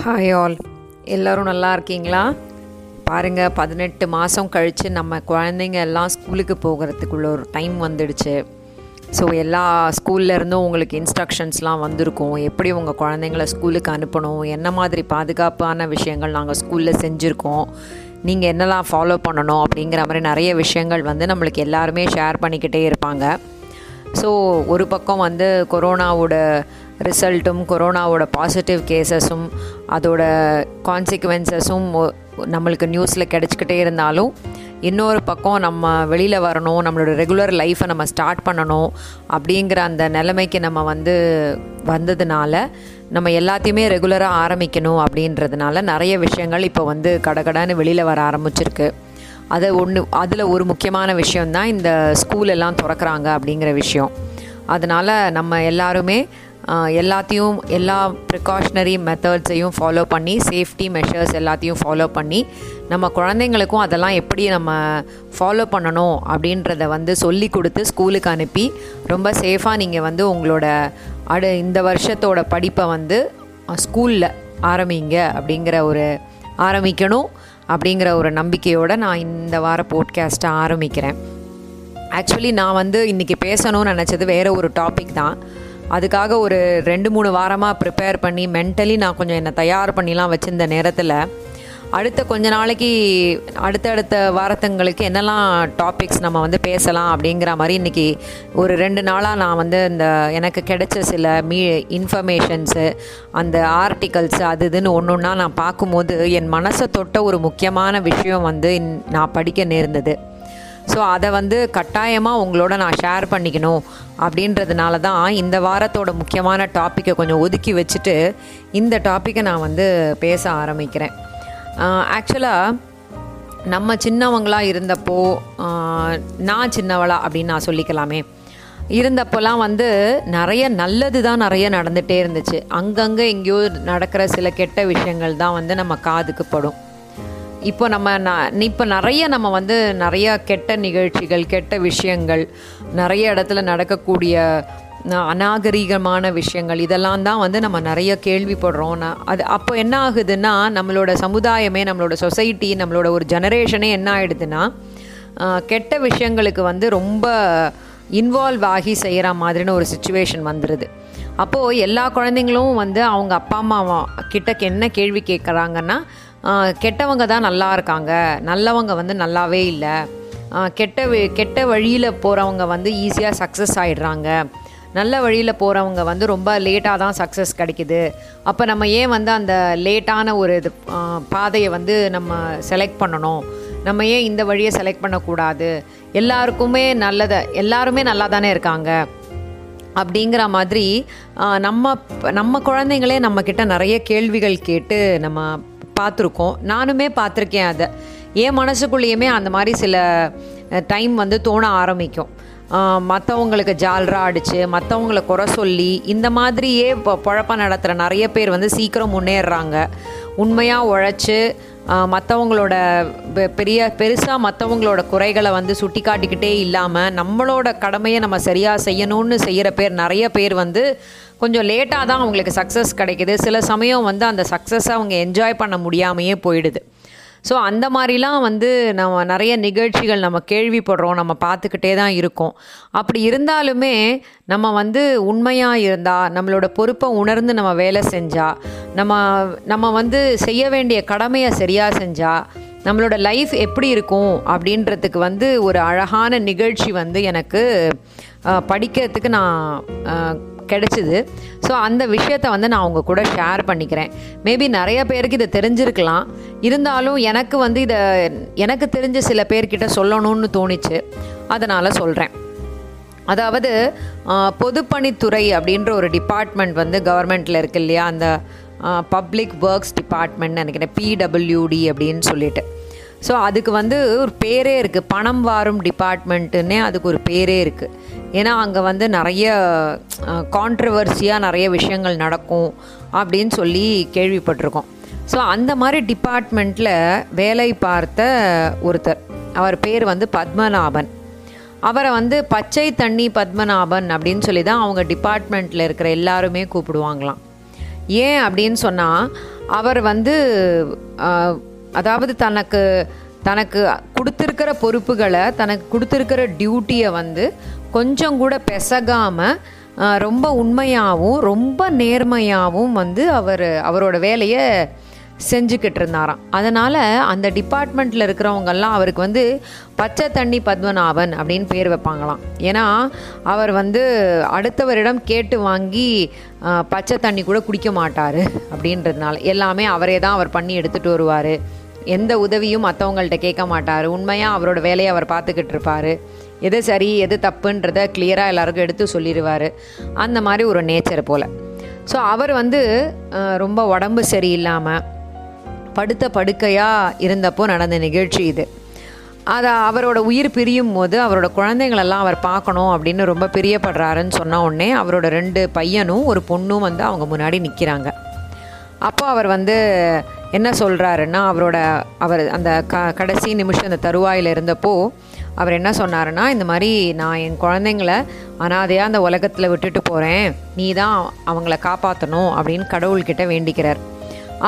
Hi all எல்லோரும் நல்லா இருக்கீங்களா? பாருங்கள் பதினெட்டு மாதம் கழித்து நம்ம குழந்தைங்க எல்லாம் ஸ்கூலுக்கு போகிறதுக்குள்ள ஒரு டைம் வந்துடுச்சு. ஸோ எல்லா ஸ்கூல்லேருந்தும் உங்களுக்கு இன்ஸ்ட்ரக்ஷன்ஸ்லாம் வந்திருக்கும். எப்படி உங்கள் குழந்தைங்கள ஸ்கூலுக்கு அனுப்பணும்? என்ன மாதிரி பாதுகாப்பான விஷயங்கள் நாங்கள் ஸ்கூலில் செஞ்சுருக்கோம்? நீங்கள் என்னெல்லாம் ஃபாலோ பண்ணணும்? அப்படிங்கிற மாதிரி நிறைய விஷயங்கள் வந்து நம்மளுக்கு எல்லாருமே ஷேர் பண்ணிக்கிட்டே இருப்பாங்க. ஸோ ஒரு பக்கம் வந்து கொரோனாவோட ரிசல்ட்டும் கொரோனாவோட பாசிட்டிவ் கேசஸும் அதோட கான்சிக்வன்சஸும் நம்மளுக்கு நியூஸில் கிடச்சிக்கிட்டே இருந்தாலும் இன்னொரு பக்கம் நம்ம வெளியில் வரணும் நம்மளோட ரெகுலர் லைஃப்பை நம்ம ஸ்டார்ட் பண்ணணும் அப்படிங்கிற அந்த நிலைமைக்கு நம்ம வந்து வந்ததுனால நம்ம எல்லாத்தையுமே ரெகுலராக ஆரம்பிக்கணும் அப்படின்றதுனால நிறைய விஷயங்கள் இப்போ வந்து கடகடன்னு வெளியில் வர ஆரம்பிச்சிருக்கு. அதை ஒன்று அதில் ஒரு முக்கியமான விஷயந்தான் இந்த ஸ்கூல் எல்லாம் திறக்கிறாங்க அப்படிங்கிற விஷயம். அதனால் நம்ம எல்லாருமே எல்லாத்தையும் எல்லா ப்ரிகாஷ்னரி மெத்தட்ஸையும் ஃபாலோ பண்ணி சேஃப்டி மெஷர்ஸ் எல்லாத்தையும் ஃபாலோ பண்ணி நம்ம குழந்தைங்களுக்கும் அதெல்லாம் எப்படி நம்ம ஃபாலோ பண்ணணும் அப்படின்றத வந்து சொல்லி கொடுத்து ஸ்கூலுக்கு அனுப்பி ரொம்ப சேஃபாக நீங்கள் வந்து உங்களோட அடு இந்த வருஷத்தோட படிப்பை வந்து ஸ்கூலில் ஆரம்பிங்க அப்படிங்கிற ஒரு ஆரம்பிக்கணும் அப்படிங்கிற ஒரு நம்பிக்கையோடு நான் இந்த வார போட்காஸ்ட்டை ஆரம்பிக்கிறேன். ஆக்சுவலி நான் வந்து இன்றைக்கி பேசணும்னு நினச்சது வேறு ஒரு டாபிக் தான். அதுக்காக ஒரு ரெண்டு மூணு வாரமாக ப்ரிப்பேர் பண்ணி மென்டலி நான் கொஞ்சம் என்னை தயார் பண்ணிலாம் வச்சுருந்த நேரத்தில் அடுத்த கொஞ்ச நாளைக்கு அடுத்தடுத்த வாரத்துங்களுக்கு என்னெல்லாம் டாபிக்ஸ் நம்ம வந்து பேசலாம் அப்படிங்கிற மாதிரி இன்றைக்கி ஒரு ரெண்டு நாளாக நான் வந்து இந்த எனக்கு கிடைச்ச சில மீ இன்ஃபர்மேஷன்ஸு அந்த ஆர்டிகல்ஸ் அது இதுன்னு ஒன்று ஒன்றா நான் பார்க்கும்போது என் மனசை தொட்ட ஒரு முக்கியமான விஷயம் வந்து நான் படிக்க நேர்ந்தது. ஸோ அதை வந்து கட்டாயமாக உங்களோட நான் ஷேர் பண்ணிக்கணும் அப்படின்றதுனால தான் இந்த வாரத்தோட முக்கியமான டாப்பிக்கை கொஞ்சம் ஒதுக்கி வச்சுட்டு இந்த டாப்பிக்கை நான் வந்து பேச ஆரம்பிக்கிறேன். ஆக்சுவலாக நம்ம சின்னவங்களாக இருந்தப்போ நான் சின்னவளா அப்படின்னு நான் சொல்லிக்கலாமே. இருந்தப்போலாம் வந்து நிறைய நல்லது தான் நிறைய நடந்துகிட்டே இருந்துச்சு. அங்கங்கே எங்கேயோ நடக்கிற சில கெட்ட விஷயங்கள் தான் வந்து நம்ம காதுக்கு படும். இப்போ நம்ம ந இப்போ நிறைய நம்ம வந்து நிறைய கெட்ட நிகழ்ச்சிகள் கெட்ட விஷயங்கள் நிறைய இடத்துல நடக்கக்கூடிய அநாகரிகமான விஷயங்கள் இதெல்லாம் தான் வந்து நம்ம நிறைய கேள்விப்படுறோம். அது அப்போ என்ன ஆகுதுன்னா நம்மளோட சமுதாயமே நம்மளோட சொசைட்டி நம்மளோட ஒரு ஜெனரேஷனே என்ன ஆகிடுதுன்னா கெட்ட விஷயங்களுக்கு வந்து ரொம்ப இன்வால்வ் ஆகி செய்கிற மாதிரின்னு ஒரு சுச்சுவேஷன் வந்துடுது அப்போது எல்லா குழந்தைங்களும் வந்து அவங்க அப்பா அம்மா கிட்ட என்ன கேள்வி கேட்குறாங்கன்னா கெட்டவங்க தான் நல்லா இருக்காங்க. நல்லவங்க வந்து நல்லாவே இல்லை. கெட்ட கெட்ட வழியில் போகிறவங்க வந்து ஈஸியாக சக்ஸஸ் ஆகிடுறாங்க நல்ல வழியில் போகிறவங்க வந்து ரொம்ப லேட்டாக தான் சக்ஸஸ் கிடைக்குது. அப்போ நம்ம ஏன் வந்து அந்த லேட்டான ஒரு இது பாதையை வந்து நம்ம செலக்ட் பண்ணணும்? நம்ம ஏன் இந்த வழியை செலக்ட் பண்ணக்கூடாது? எல்லாருக்குமே நல்லதை எல்லாருமே நல்லா தானே இருக்காங்க. அப்படிங்கிற மாதிரி நம்ம நம்ம குழந்தைங்களே நம்மக்கிட்ட நிறைய கேள்விகள் கேட்டு நம்ம பார்த்துருக்கோம். நானுமே பார்த்துருக்கேன் அதை. என் மனசுக்குள்ளேயுமே அந்த மாதிரி சில டைம் வந்து தோண ஆரம்பிக்கும். மற்றவங்களுக்கு ஜால்ரா அடித்து மற்றவங்கள குறை சொல்லி இந்த மாதிரியே இப்போ குழப்பம் நடத்துகிற நிறைய பேர் வந்து சீக்கிரம் முன்னேறுறாங்க. உண்மையாக உழைச்சி மற்றவங்களோட பெரிய பெருசாக மற்றவங்களோட குறைகளை வந்து சுட்டி காட்டிக்கிட்டே இல்லாமல் நம்மளோட கடமையை நம்ம சரியாக செய்யணும்னு செய்கிற பேர் நிறைய பேர் வந்து கொஞ்சம் லேட்டாக தான் அவங்களுக்கு சக்ஸஸ் கிடைக்கிது. சில சமயம் வந்து அந்த சக்ஸஸை அவங்க என்ஜாய் பண்ண முடியாமையே போயிடுது. ஸோ அந்த மாதிரிலாம் வந்து நம்ம நிறைய நிகழ்ச்சிகள் நம்ம கேள்விப்படுறோம். நம்ம பார்த்துக்கிட்டே தான் இருக்கோம். அப்படி இருந்தாலுமே நம்ம வந்து உண்மையாக இருந்தால் நம்மளோட பொறுப்பை உணர்ந்து நம்ம வேலை செஞ்சால் நம்ம நம்ம வந்து செய்ய வேண்டிய கடமையை சரியாக செஞ்சால் நம்மளோட லைஃப் எப்படி இருக்கும் அப்படின்றதுக்கு வந்து ஒரு அழகான நிகழ்ச்சி வந்து எனக்கு படிக்கிறதுக்கு நான் கிடச்சிது. ஸோ அந்த விஷயத்த வந்து நான் அவங்க கூட ஷேர் பண்ணிக்கிறேன். மேபி நிறைய பேருக்கு இதை தெரிஞ்சிருக்கலாம். இருந்தாலும் எனக்கு வந்து இதை எனக்கு தெரிஞ்ச சில பேர்கிட்ட சொல்லணும்னு தோணிச்சு. அதனால் சொல்கிறேன் அதாவது பொதுப்பணித்துறை அப்படின்ற ஒரு டிபார்ட்மெண்ட் வந்து கவர்மெண்ட்டில் இருக்கு இல்லையா? அந்த பப்ளிக் ஒர்க்ஸ் டிபார்ட்மெண்ட் நினைக்கிறேன். பிடபிள்யூடி அப்படின்னு சொல்லிட்டு. ஸோ அதுக்கு வந்து ஒரு பேரே இருக்குது பணம் வாரும் டிபார்ட்மெண்ட்டுன்னே அதுக்கு ஒரு பேரே இருக்குது ஏன்னா அங்கே வந்து நிறைய கான்ட்ரவர்சியாக நிறைய விஷயங்கள் நடக்கும் அப்படின்னு சொல்லி கேள்விப்பட்டிருக்கோம். ஸோ அந்த மாதிரி டிபார்ட்மெண்ட்டில் வேலை பார்த்த ஒருத்தர். அவர் பேர் வந்து பத்மநாபன். அவரை வந்து பச்சை தண்ணி பத்மநாபன் அப்படின்னு சொல்லி தான் அவங்க டிபார்ட்மெண்ட்டில் இருக்கிற எல்லாருமே கூப்பிடுவாங்களாம். ஏன் அப்படின்னு சொன்னால் அவர் வந்து அதாவது தனக்கு தனக்கு கொடுத்துருக்கிற பொறுப்புகளை தனக்கு கொடுத்துருக்கிற டியூட்டியை வந்து கொஞ்சம் கூட பெசகாமல் ரொம்ப உண்மையாகவும் ரொம்ப நேர்மையாகவும் வந்து அவர் அவரோட வேலையை செஞ்சுக்கிட்டு இருந்தாராம். அதனால் அந்த டிபார்ட்மெண்ட்டில் இருக்கிறவங்கெல்லாம் அவருக்கு வந்து பச்சை தண்ணி பத்மநாபன் அப்படின்னு பேர் வைப்பாங்களாம். ஏன்னா அவர் வந்து அடுத்தவரிடம் கேட்டு வாங்கி பச்சை தண்ணி கூட குடிக்க மாட்டார் அப்படின்றதுனால எல்லாமே அவரே தான் அவர் பண்ணி எடுத்துகிட்டு வருவார். எந்த உதவியும் மற்றவங்கள்ட்ட கேட்க மாட்டார். உண்மையாக அவரோட வேலையை அவர் பார்த்துக்கிட்டு இருப்பார். எது சரி எது தப்புன்றத கிளியராக எல்லாருக்கும் எடுத்து சொல்லிடுவார். அந்த மாதிரி ஒரு நேச்சர் போல். ஸோ அவர் வந்து ரொம்ப உடம்பு சரியில்லாமல் படுத்த படுக்கையாக இருந்தப்போ நடந்த நிகழ்ச்சி இது. அதை அவரோட உயிர் பிரியும் போது அவரோட குழந்தைங்களெல்லாம் அவர் பார்க்கணும் அப்படின்னு ரொம்ப பிரியப்படுறாருன்னு சொன்ன உடனே அவரோட ரெண்டு பையனும் ஒரு பொண்ணும் வந்து அவங்க முன்னாடி நிற்கிறாங்க அப்போ அவர் வந்து என்ன சொல்கிறாருன்னா அவரோட அவர் அந்த க கடைசி நிமிஷம் அந்த தருவாயில் இருந்தப்போ அவர் என்ன சொன்னாருன்னா இந்த மாதிரி நான் என் குழந்தைங்கள அனாதையாக அந்த உலகத்தில் விட்டுட்டு போகிறேன் நீ தான் அவங்கள காப்பாற்றணும் அப்படின்னு கடவுள்கிட்ட வேண்டிக்கிறார்.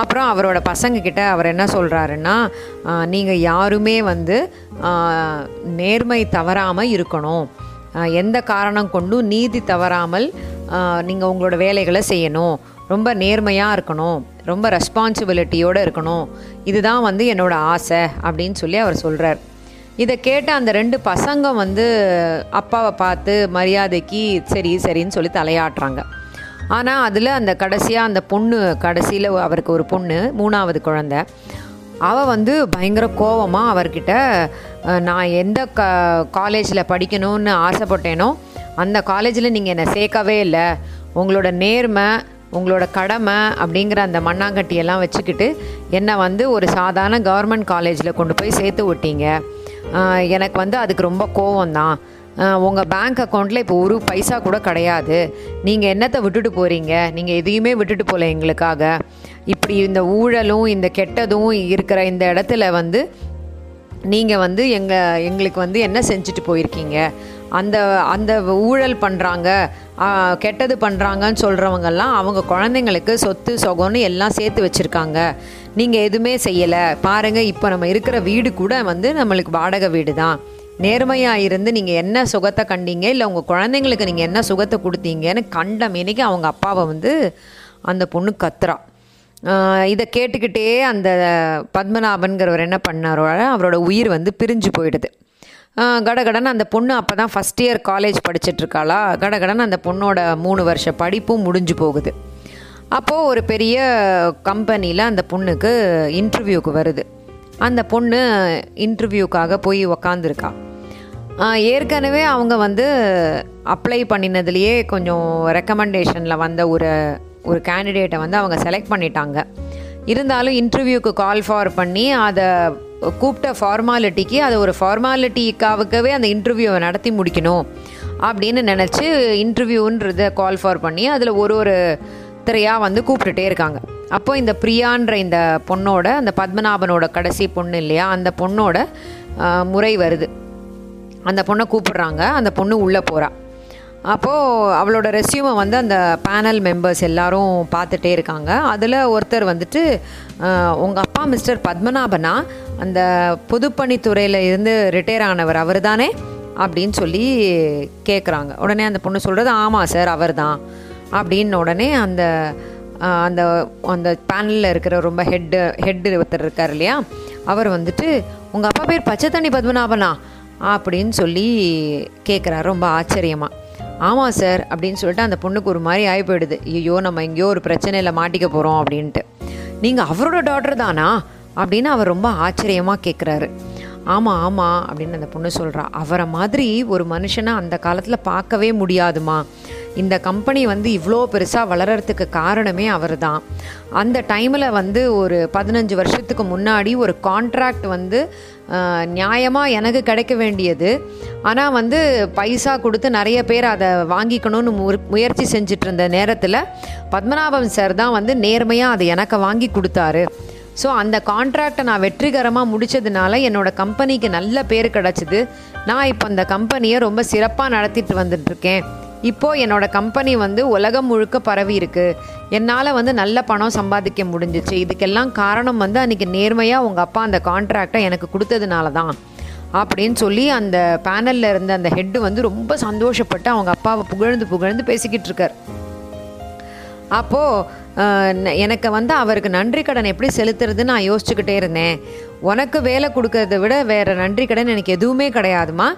அப்புறம் அவரோட பசங்கக்கிட்ட அவர் என்ன சொல்கிறாருன்னா நீங்கள் யாருமே வந்து நேர்மை தவறாமல் இருக்கணும். எந்த காரணம் கொண்டும் நீதி தவறாமல் நீங்கள் உங்களோட வேலைகளை செய்யணும். ரொம்ப நேர்மையாக இருக்கணும். ரொம்ப ரெஸ்பான்சிபிலிட்டியோடு இருக்கணும். இதுதான் வந்து என்னோடய ஆசை அப்படின்னு சொல்லி அவர் சொல்கிறார் இதை கேட்ட அந்த ரெண்டு பசங்க வந்து அப்பாவை பார்த்து மரியாதைக்கு சரி சரின்னு சொல்லி தலையாட்டுறாங்க. ஆனால் அதில் அந்த கடைசியாக அந்த பொண்ணு கடைசியில் அவருக்கு ஒரு பொண்ணு மூணாவது குழந்த. அவள் வந்து பயங்கர கோவமாக அவர்கிட்ட நான் எந்த க காலேஜில் படிக்கணும்னு ஆசைப்பட்டேனோ அந்த காலேஜில் நீங்கள் என்னை சேர்க்கவே இல்லை. உங்களோட நேர்மை உங்களோட கடமை அப்படிங்கிற அந்த மண்ணாங்கட்டியெல்லாம் வச்சுக்கிட்டு என்னை வந்து ஒரு சாதாரண கவர்மெண்ட் காலேஜில் கொண்டு போய் சேர்த்து விட்டீங்க. எனக்கு வந்து அதுக்கு ரொம்ப கோவம் தான் உங்கள் பேங்க் அக்கௌண்ட்டில் இப்போ ஒரு பைசா கூட கிடையாது. நீங்கள் என்னத்தை விட்டுட்டு போகிறீங்க நீங்கள் எதையுமே விட்டுட்டு போகல எங்களுக்காக. இப்படி இந்த ஊழலும் இந்த கெட்டதும் இருக்கிற இந்த இடத்துல வந்து நீங்கள் வந்து எங்கள் எங்களுக்கு வந்து என்ன செஞ்சுட்டு போயிருக்கீங்க? அந்த அந்த ஊழல் பண்ணுறாங்க கெட்டது பண்ணுறாங்கன்னு சொல்கிறவங்கெல்லாம் அவங்க குழந்தைங்களுக்கு சொத்து சொகம்னு எல்லாம் சேர்த்து வச்சுருக்காங்க. நீங்கள் எதுவுமே செய்யலை. பாருங்கள் இப்போ நம்ம இருக்கிற வீடு கூட வந்து நம்மளுக்கு வாடகை வீடு தான் நேர்மையாக இருந்து நீங்கள் என்ன சுகத்தை கண்டீங்க இல்லை உங்கள் குழந்தைங்களுக்கு நீங்கள் என்ன சுகத்தை கொடுத்தீங்கன்னு கண்ட மீனிக்கு அவங்க அப்பாவை வந்து அந்த பொண்ணு கத்துறா. இதை கேட்டுக்கிட்டே அந்த பத்மநாபன்கிறவர் என்ன பண்ணாரோ அவரோட உயிர் வந்து பிரிஞ்சு போயிடுது. கடகடன் அந்த பொண்ணு அப்போ தான் ஃபஸ்ட் இயர் காலேஜ் படிச்சிட்ருக்காளா? கடகடன் அந்த பொண்ணோட மூணு வருஷ படிப்பும் முடிஞ்சு போகுது. அப்போது ஒரு பெரிய கம்பெனியில் அந்த பொண்ணுக்கு இன்டர்வியூக்கு வருது. அந்த பொண்ணு இன்டர்வியூக்காக போய் உக்காந்துருக்கா. ஏற்கனவே அவங்க வந்து அப்ளை பண்ணினதுலேயே கொஞ்சம் ரெக்கமெண்டேஷனில் வந்த ஒரு ஒரு கேண்டிடேட்டை வந்து அவங்க செலக்ட் பண்ணிட்டாங்க. இருந்தாலும் இன்டர்வியூக்கு கால் ஃபார் பண்ணி அதை கூப்பிட்ட ஃபார்மாலிட்டிக்கு அதை ஒரு ஃபார்மாலிட்டிக்காகவே அந்த இன்டர்வியூவை நடத்தி முடிக்கணும் அப்படின்னு நினச்சி இன்டர்வியூன்றத கால் ஃபார் பண்ணி அதில் ஒரு ஒரு திரையாக வந்து கூப்பிட்டுட்டே இருக்காங்க. அப்போ இந்த பிரியான்ற இந்த பொண்ணோட அந்த பத்மநாபனோட கடைசி பொண்ணு இல்லையா அந்த பொண்ணோட முறை வருது. அந்த பொண்ணை கூப்பிடுறாங்க. அந்த பொண்ணு உள்ளே போகிறாள் அப்போது அவளோட ரெஸ்யூமை வந்து அந்த பேனல் மெம்பர்ஸ் எல்லாரும் பார்த்துட்டே இருக்காங்க. அதில் ஒருத்தர் வந்துட்டு உங்கள் அப்பா மிஸ்டர் பத்மநாபனா அந்த பொதுப்பணித்துறையில் இருந்து ரிட்டையர் ஆனவர் அவர் தானே அப்படின்னு சொல்லி கேட்குறாங்க உடனே அந்த பொண்ணு சொல்கிறது ஆமாம் சார் அவர் தான் அப்படின்னு உடனே அந்த அந்த அந்த பேனலில் இருக்கிற ரொம்ப ஹெட்டு ஹெட்டு ஒருத்தர் இருக்கார் இல்லையா? அவர் வந்துட்டு உங்கள் அப்பா பேர் பச்சை தண்ணி பத்மநாபனா? அப்படின்னு சொல்லி கேட்குறாரு ரொம்ப ஆச்சரியமாக ஆமாம் சார் அப்படின்னு சொல்லிட்டு அந்த பொண்ணுக்கு ஒரு மாதிரி ஆகி போயிடுது. ஐயோ நம்ம எங்கேயோ ஒரு பிரச்சனையில் மாட்டிக்க போகிறோம் அப்படின்ட்டு. நீங்கள் அவரோட டாட்டர் தானா? அப்படின்னு அவர் ரொம்ப ஆச்சரியமாக கேட்குறாரு ஆமாம் ஆமாம் அப்படின்னு அந்த பொண்ணு சொல்கிறா அவரை மாதிரி ஒரு மனுஷனை அந்த காலத்தில் பார்க்கவே முடியாதுமா? இந்த கம்பெனி வந்து இவ்வளோ பெருசாக வளர்கிறதுக்கு காரணமே அவர் தான் அந்த டைமில் வந்து ஒரு பதினஞ்சு வருஷத்துக்கு முன்னாடி ஒரு கான்ட்ராக்ட் வந்து நியாயமாக எனக்கு கிடைக்க வேண்டியது. ஆனால் வந்து பைசா கொடுத்து நிறைய பேர் அதை வாங்கிக்கணும்னு மு முயற்சி செஞ்சுட்டு இருந்த நேரத்தில் பத்மநாபன் சார் தான் வந்து நேர்மையாக அதை எனக்கு வாங்கி கொடுத்தாரு. ஸோ அந்த கான்ட்ராக்டை நான் வெற்றிகரமாக முடித்ததுனால என்னோட கம்பெனிக்கு நல்ல பேர் கிடச்சிது. நான் இப்போ அந்த கம்பெனியை ரொம்ப சிறப்பாக நடத்திட்டு வந்துட்டுருக்கேன் இப்போது என்னோட கம்பெனி வந்து உலகம் முழுக்க பரவி இருக்கு. என்னால் வந்து நல்ல பணம் சம்பாதிக்க முடிஞ்சிச்சு. இதுக்கெல்லாம் காரணம் வந்து அன்றைக்கி நேர்மையாக உங்கள் அப்பா அந்த கான்ட்ராக்டை எனக்கு கொடுத்ததுனால தான் அப்படின்னு சொல்லி அந்த பேனலில் இருந்த அந்த ஹெட்டு வந்து ரொம்ப சந்தோஷப்பட்டு அவங்க அப்பாவை புகழ்ந்து புகழ்ந்து பேசிக்கிட்டு இருக்கார். அப்போது எனக்கு வந்து அவருக்கு நன்றி கடன் எப்படி செலுத்துறதுன்னு நான் யோசிச்சுக்கிட்டே இருந்தேன். உனக்கு வேலை கொடுக்கறத விட வேறு நன்றி கடன் எனக்கு எதுவுமே கிடையாதுமா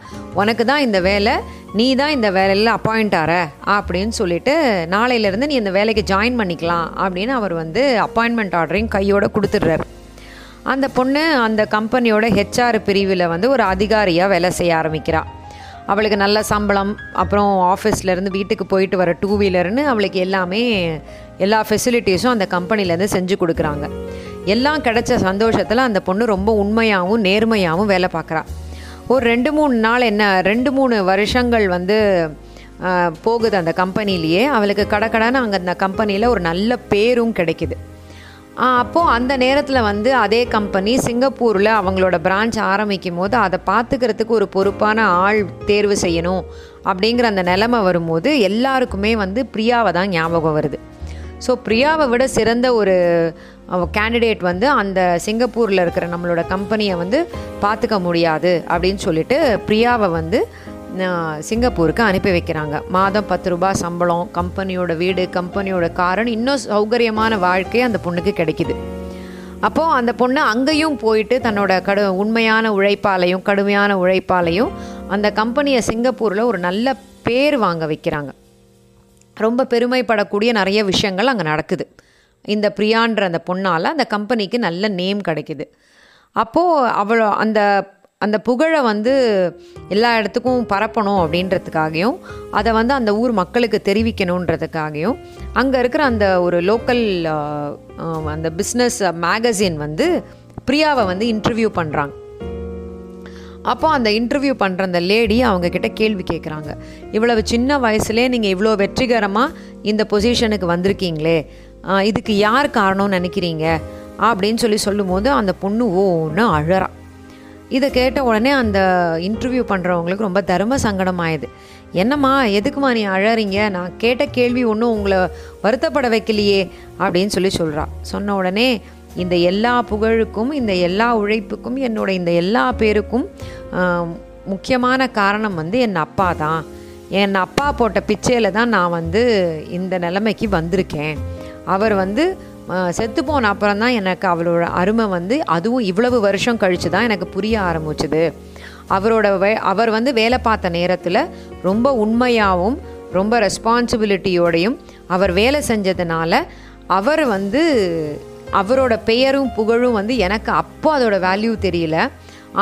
உனக்கு தான் இந்த வேலை நீ தான் இந்த வேலையில் அப்பாயிண்ட் ஆற அப்படின்னு சொல்லிட்டு நாளையிலேருந்து நீ இந்த வேலைக்கு ஜாயின் பண்ணிக்கலாம் அப்படின்னு அவர் வந்து அப்பாயின்மெண்ட் ஆர்டரையும் கையோடு கொடுத்துட்றாரு. அந்த பொண்ணு அந்த கம்பெனியோட ஹெச்ஆர் பிரிவில் வந்து ஒரு அதிகாரியாக வேலை செய்ய ஆரம்பிக்கிறாள் அவளுக்கு நல்ல சம்பளம் அப்புறம் ஆஃபீஸ்லேருந்து வீட்டுக்கு போயிட்டு வர டூ வீலர்னு அவளுக்கு எல்லாமே எல்லா ஃபெசிலிட்டிஸும் அந்த கம்பெனிலேருந்து செஞ்சு கொடுக்குறாங்க. எல்லாம் கிடச்ச சந்தோஷத்தில் அந்த பொண்ணு ரொம்ப உண்மையாகவும் நேர்மையாகவும் வேலை பார்க்குறா. ஒரு ரெண்டு மூணு நாள் என்ன ரெண்டு மூணு வருஷங்கள் வந்து போகுது அந்த கம்பெனிலேயே. அவளுக்கு கடக்கடன்னு அங்கே அந்த கம்பெனியில் ஒரு நல்ல பேரும் கிடைக்குது. அப்போது அந்த நேரத்தில் வந்து அதே கம்பெனி சிங்கப்பூரில் அவங்களோட பிரான்ச் ஆரம்பிக்கும் போது அதை பார்த்துக்கிறதுக்கு ஒரு பொறுப்பான ஆள் தேர்வு செய்யணும் அப்படிங்கிற அந்த நிலமை வரும்போது எல்லாருக்குமே வந்து பிரியாவை தான் ஞாபகம் வருது. ஸோ பிரியாவை விட சிறந்த ஒரு கேண்டிடேட் வந்து அந்த சிங்கப்பூரில் இருக்கிற நம்மளோட கம்பெனியை வந்து பார்த்துக்க முடியாது அப்படின்னு சொல்லிட்டு பிரியாவை வந்து சிங்கப்பூருக்கு அனுப்பி வைக்கிறாங்க. மாதம் பத்து ரூபாய் சம்பளம் கம்பெனியோட வீடு கம்பெனியோட காரன் இன்னும் சௌகரியமான வாழ்க்கை அந்த பொண்ணுக்கு கிடைக்குது. அப்போது அந்த பொண்ணு அங்கேயும் போயிட்டு தன்னோட கடு உண்மையான உழைப்பாலையும் கடுமையான உழைப்பாலையும் அந்த கம்பெனியை சிங்கப்பூரில் ஒரு நல்ல பேர் வாங்க வைக்கிறாங்க. ரொம்ப பெருமைப்படக்கூடிய நிறைய விஷயங்கள் அங்கே நடக்குது. இந்த பிரியான்ற அந்த பொண்ணால் அந்த கம்பெனிக்கு நல்ல நேம் கிடைக்குது. அப்போது அவ்வளோ அந்த அந்த புகழை வந்து எல்லா இடத்துக்கும் பரப்பணும் அப்படின்றதுக்காகவும் அதை வந்து அந்த ஊர் மக்களுக்கு தெரிவிக்கணுன்றதுக்காகவும் அங்கே இருக்கிற அந்த ஒரு லோக்கல் அந்த பிஸ்னஸ் மேகசின் வந்து பிரியாவை வந்து இன்டர்வியூ பண்ணுறாங்க அப்போ அந்த இன்டர்வியூ பண்ணுற அந்த லேடி அவங்கக்கிட்ட கேள்வி கேட்குறாங்க இவ்வளவு சின்ன வயசுலேயே நீங்கள் இவ்வளோ வெற்றிகரமாக இந்த பொசிஷனுக்கு வந்திருக்கீங்களே இதுக்கு யார் காரணம்னு நினைக்கிறீங்க? அப்படின்னு சொல்லி சொல்லும்போது அந்த பொண்ணு ஓன்னு அழறா. இதை கேட்ட உடனே அந்த இன்டர்வியூ பண்ணுறவங்களுக்கு ரொம்ப தர்ம ஆயிடுது என்னம்மா எதுக்குமா நீ அழறீங்க? நான் கேட்ட கேள்வி ஒன்றும் உங்களை வருத்தப்பட வைக்கலையே அப்படின்னு சொல்லி சொல்கிறா சொன்ன உடனே இந்த எல்லா புகழுக்கும் இந்த எல்லா உழைப்புக்கும் என்னோட இந்த எல்லா பேருக்கும் முக்கியமான காரணம் வந்து என் அப்பா தான். என் அப்பா போட்ட பிச்சையில் தான் நான் வந்து இந்த நிலைமைக்கு வந்திருக்கேன். அவர் வந்து செத்து போன அப்புறம் தான் எனக்கு அவளோட அருமை வந்து அதுவும் இவ்வளவு வருஷம் கழித்து தான் எனக்கு புரிய ஆரம்பிச்சுது. அவரோட வே அவர் வந்து வேலை பார்த்த நேரத்தில் ரொம்ப உண்மையாகவும் ரொம்ப ரெஸ்பான்சிபிலிட்டியோடையும் அவர் வேலை செஞ்சதுனால அவர் வந்து அவரோட பெயரும் புகழும் வந்து எனக்கு அப்போ அதோட வேல்யூ தெரியல.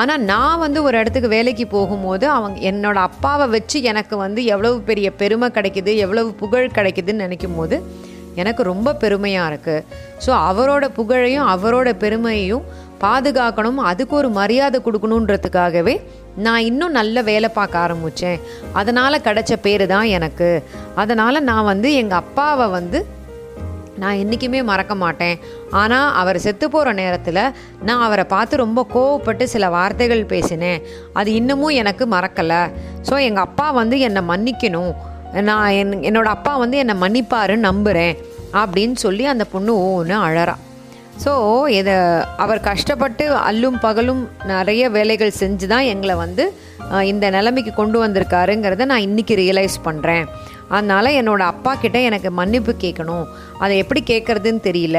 ஆனால் நான் வந்து ஒரு இடத்துக்கு வேலைக்கு போகும்போது அவங்க என்னோட அப்பாவை வச்சு எனக்கு வந்து எவ்வளவு பெரிய பெருமை கிடைக்குது எவ்வளவு புகழ் கிடைக்குதுன்னு நினைக்கும் போது எனக்கு ரொம்ப பெருமையாக இருக்குது ஸோ அவரோட புகழையும் அவரோட பெருமையையும் பாதுகாக்கணும். அதுக்கு ஒரு மரியாதை கொடுக்கணுன்றதுக்காகவே நான் இன்னும் நல்ல வேலை பார்க்க ஆரம்பித்தேன் அதனால் கிடைச்ச பேர் தான் எனக்கு. அதனால் நான் வந்து எங்கள் அப்பாவை வந்து நான் என்றைக்குமே மறக்க மாட்டேன். ஆனால் அவர் செத்து போகிற நேரத்தில் நான் அவரை பார்த்து ரொம்ப கோவப்பட்டு சில வார்த்தைகள் பேசினேன். அது இன்னமும் எனக்கு மறக்கலை. ஸோ எங்கள் அப்பா வந்து என்னை மன்னிக்கணும். நான் என் என்னோட அப்பா வந்து என்னை மன்னிப்பாருன்னு நம்புகிறேன் அப்படின்னு சொல்லி அந்த பொண்ணு ஒன்று அழறா. ஸோ இதை அவர் கஷ்டப்பட்டு அல்லும் பகலும் நிறைய வேலைகள் செஞ்சு தான் எங்களை வந்து இந்த நிலைமைக்கு கொண்டு வந்திருக்காருங்கிறத நான் இன்றைக்கி ரியலைஸ் பண்ணுறேன் அதனால் என்னோடய அப்பா கிட்ட எனக்கு மன்னிப்பு கேட்கணும். அதை எப்படி கேட்குறதுன்னு தெரியல.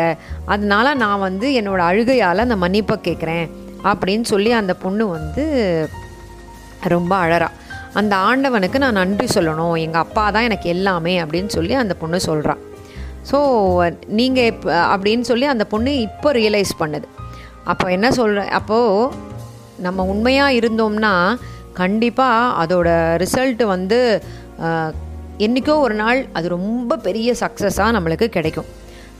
அதனால் நான் வந்து என்னோடய அழுகையால் அந்த மன்னிப்பை கேட்குறேன் அப்படின்னு சொல்லி அந்த பொண்ணு வந்து ரொம்ப அழறா. அந்த ஆண்டவனுக்கு நான் நன்றி சொல்லணும். எங்கள் அப்பா தான் எனக்கு எல்லாமே அப்படின்னு சொல்லி அந்த பொண்ணு சொல்கிறான் ஸோ நீங்கள் இப்போ அப்படின்னு சொல்லி அந்த பொண்ணு இப்போ ரியலைஸ் பண்ணுது. அப்போ என்ன சொல்கிற அப்போது நம்ம உண்மையாக இருந்தோம்னா கண்டிப்பாக அதோட ரிசல்ட் வந்து என்றைக்கோ என்னைக்கோ ஒரு நாள் அது ரொம்ப பெரிய சக்ஸஸாக நம்மளுக்கு கிடைக்கும்.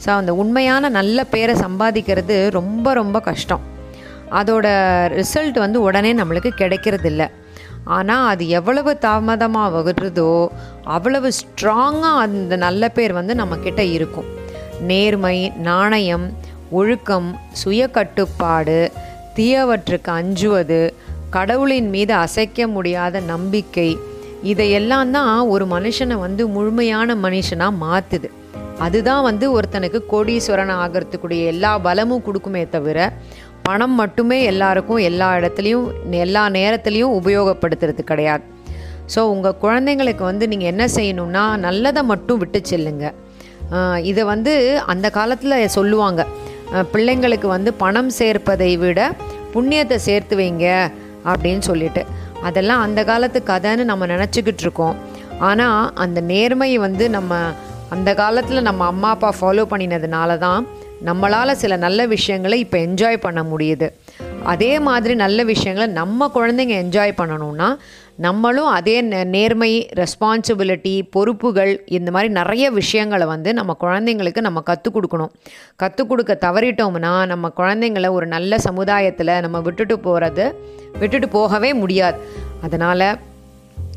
ஸோ அந்த உண்மையான நல்ல பேரை சம்பாதிக்கிறது ரொம்ப ரொம்ப கஷ்டம். அதோட ரிசல்ட் வந்து உடனே நம்மளுக்கு கிடைக்கிறது இல்லை ஆனால் அது எவ்வளவு தாமதமாக வருதோ அவ்வளவு ஸ்ட்ராங்காக அந்த நல்ல பேர் வந்து நம்மக்கிட்ட இருக்கும். நேர்மை நாணயம் ஒழுக்கம் சுய கட்டுப்பாடு தீயவற்றுக்கு அஞ்சுவது கடவுளின் மீது அசைக்க முடியாத நம்பிக்கை இதையெல்லாம் தான் ஒரு மனுஷனை வந்து முழுமையான மனுஷனாக மாற்றுது அதுதான் வந்து ஒருத்தனுக்கு கோடீஸ்வரன் ஆகிறதுக்குடைய எல்லா பலமும் கொடுக்குமே தவிர பணம் மட்டுமே எல்லாருக்கும் எல்லா இடத்துலையும் எல்லா நேரத்துலையும் உபயோகப்படுத்துறது கிடையாது. ஸோ உங்கள் குழந்தைங்களுக்கு வந்து நீங்கள் என்ன செய்யணும்னா நல்லதை மட்டும் விட்டு செல்லுங்க. இதை வந்து அந்த காலத்தில் சொல்லுவாங்க. பிள்ளைங்களுக்கு வந்து பணம் சேர்ப்பதை விட புண்ணியத்தை சேர்த்து வைங்க அப்படின்னு சொல்லிட்டு. அதெல்லாம் அந்த காலத்து கதைன்னு நம்ம நினச்சிக்கிட்டு இருக்கோம். ஆனால் அந்த நேர்மை வந்து நம்ம அந்த காலத்தில் நம்ம அம்மா அப்பா ஃபாலோ பண்ணினதுனால தான் நம்மளால் சில நல்ல விஷயங்களை இப்போ என்ஜாய் பண்ண முடியுது. அதே மாதிரி நல்ல விஷயங்களை நம்ம குழந்தைங்க என்ஜாய் பண்ணணும்னா நம்மளும் அதே நே- நேர்மை ரெஸ்பான்சிபிலிட்டி பொறுப்புகள் இந்த மாதிரி நிறைய விஷயங்களை வந்து நம்ம குழந்தைங்களுக்கு நம்ம கற்றுக் கொடுக்கணும். கற்றுக் கொடுக்க தவறிட்டோம்னா நம்ம குழந்தைங்கள ஒரு நல்ல சமுதாயத்தில் நம்ம விட்டுட்டு போகிறது விட்டுட்டு போகவே முடியாது. அதனால்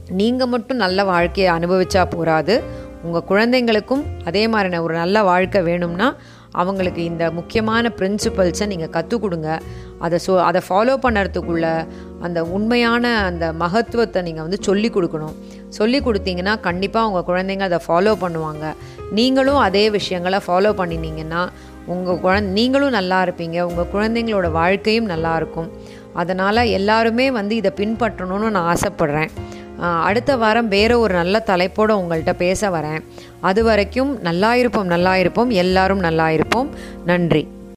நீங்கள் மட்டும் நல்ல வாழ்க்கையை அனுபவிச்சா போராது. உங்கள் குழந்தைங்களுக்கும் அதே மாதிரி ஒரு நல்ல வாழ்க்கை வேணும்னா அவங்களுக்கு இந்த முக்கியமான பிரின்சிபல்ஸை நீங்கள் கற்றுக் கொடுங்க அதை சொ அதை ஃபாலோ பண்ணுறதுக்குள்ள அந்த உண்மையான அந்த மகத்துவத்தை நீங்கள் வந்து சொல்லி கொடுக்கணும். சொல்லி கொடுத்தீங்கன்னா கண்டிப்பாக உங்கள் குழந்தைங்க அதை ஃபாலோ பண்ணுவாங்க. நீங்களும் அதே விஷயங்களை ஃபாலோ பண்ணினீங்கன்னா உங்கள் குழந்தை நீங்களும் நல்லா இருப்பீங்க. உங்கள் குழந்தைங்களோட வாழ்க்கையும் நல்லா இருக்கும். அதனால் எல்லாருமே வந்து இதை பின்பற்றணும்னு நான் ஆசைப்பட்றேன். அடுத்த வாரம் வேறு ஒரு நல்ல தலைப்போடு உங்கள்கிட்ட பேச வரேன். அது வரைக்கும் நல்லா இருப்போம் நல்லா இருப்போம் எல்லாரும் நல்லா இருப்போம் நன்றி.